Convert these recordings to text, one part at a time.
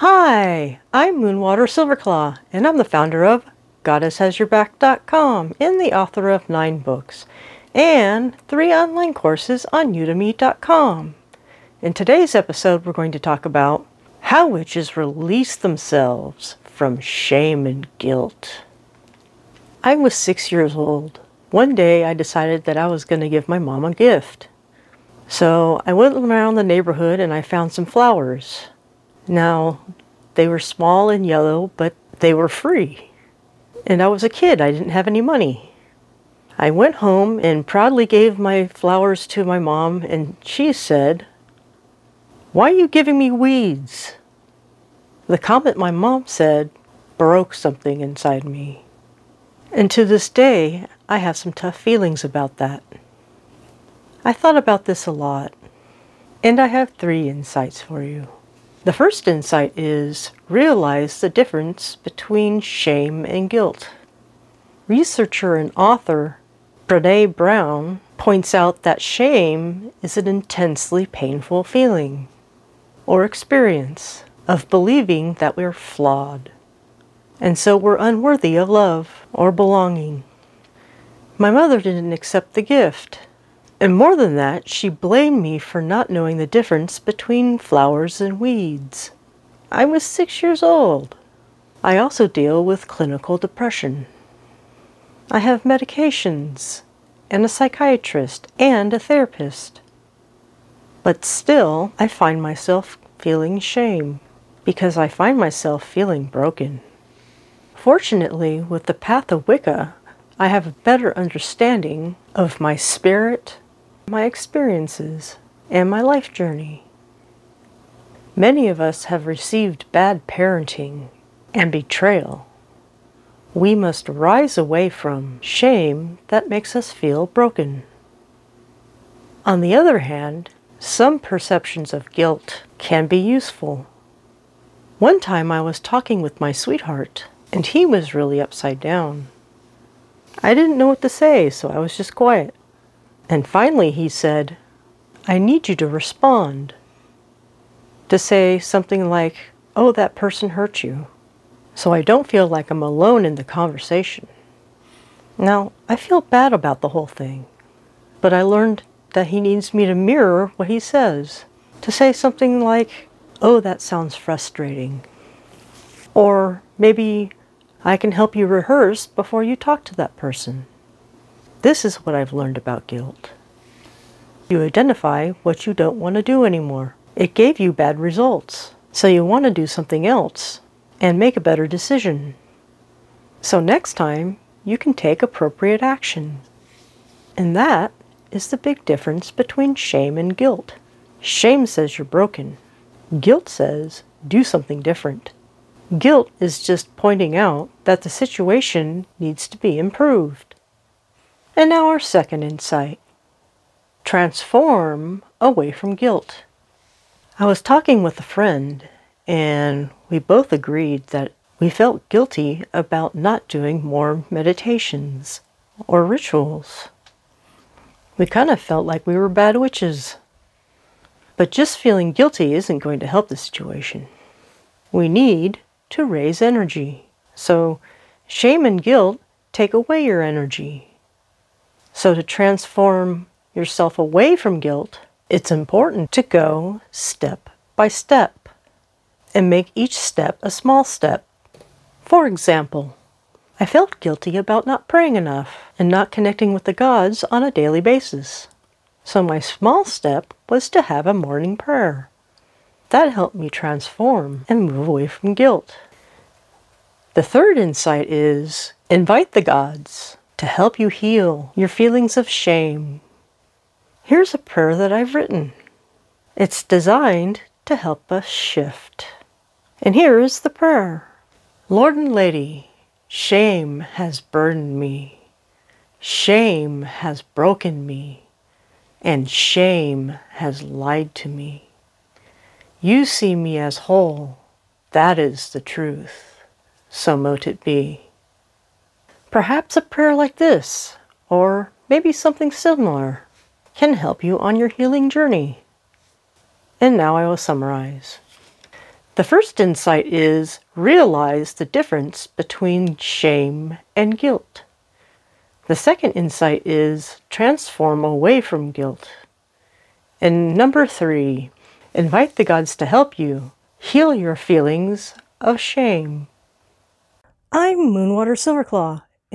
Hi, I'm Moonwater Silverclaw, and I'm the founder of GoddessHasYourBack.com and the author of nine books and three online courses on Udemy.com. In today's episode, we're going to talk about how witches release themselves from shame and guilt. I was six years old. One day I decided that I was going to give my mom a gift. So I went around the neighborhood and I found some flowers. Now, they were small and yellow, but they were free. And I was a kid, I didn't have any money. I went home and proudly gave my flowers to my mom, and she said, Why are you giving me weeds? The comment my mom said broke something inside me. And to this day, I have some tough feelings about that. I thought about this a lot, and I have three insights for you. The first insight is realize the difference between shame and guilt. Researcher and author Brene Brown points out that shame is an intensely painful feeling or experience of believing that we're flawed and so we're unworthy of love or belonging. My mother didn't accept the gift. And more than that, she blamed me for not knowing the difference between flowers and weeds. I was six years old. I also deal with clinical depression. I have medications, and a psychiatrist, and a therapist. But still, I find myself feeling shame because I find myself feeling broken. Fortunately, with the path of Wicca, I have a better understanding of my spirit, my experiences, and my life journey. Many of us have received bad parenting and betrayal. We must rise away from shame that makes us feel broken. On the other hand, some perceptions of guilt can be useful. One time I was talking with my sweetheart and he was really upside down. I didn't know what to say, so I was just quiet. And finally he said, I need you to respond. To say something like, Oh, that person hurt you. So I don't feel like I'm alone in the conversation. Now, I feel bad about the whole thing, but I learned that he needs me to mirror what he says. To say something like, Oh, that sounds frustrating. Or maybe I can help you rehearse before you talk to that person. This is what I've learned about guilt. You identify what you don't want to do anymore. It gave you bad results, so you want to do something else and make a better decision. So next time, you can take appropriate action. And that is the big difference between shame and guilt. Shame says you're broken. Guilt says do something different. Guilt is just pointing out that the situation needs to be improved. And now our second insight transform away from guilt. I was talking with a friend, and we both agreed that we felt guilty about not doing more meditations or rituals. We kind of felt like we were bad witches. But just feeling guilty isn't going to help the situation. We need to raise energy. So, shame and guilt take away your energy. So, to transform yourself away from guilt, it's important to go step by step and make each step a small step. For example, I felt guilty about not praying enough and not connecting with the gods on a daily basis. So, my small step was to have a morning prayer. That helped me transform and move away from guilt. The third insight is invite the gods to help you heal your feelings of shame. Here's a prayer that I've written. It's designed to help us shift. And here is the prayer Lord and Lady, shame has burdened me, shame has broken me, and shame has lied to me. You see me as whole. That is the truth. So mote it be. Perhaps a prayer like this, or maybe something similar, can help you on your healing journey. And now I will summarize. The first insight is realize the difference between shame and guilt. The second insight is transform away from guilt. And number three, invite the gods to help you heal your feelings of shame. I'm Moonwater Silverclaw,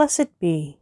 Blessed be.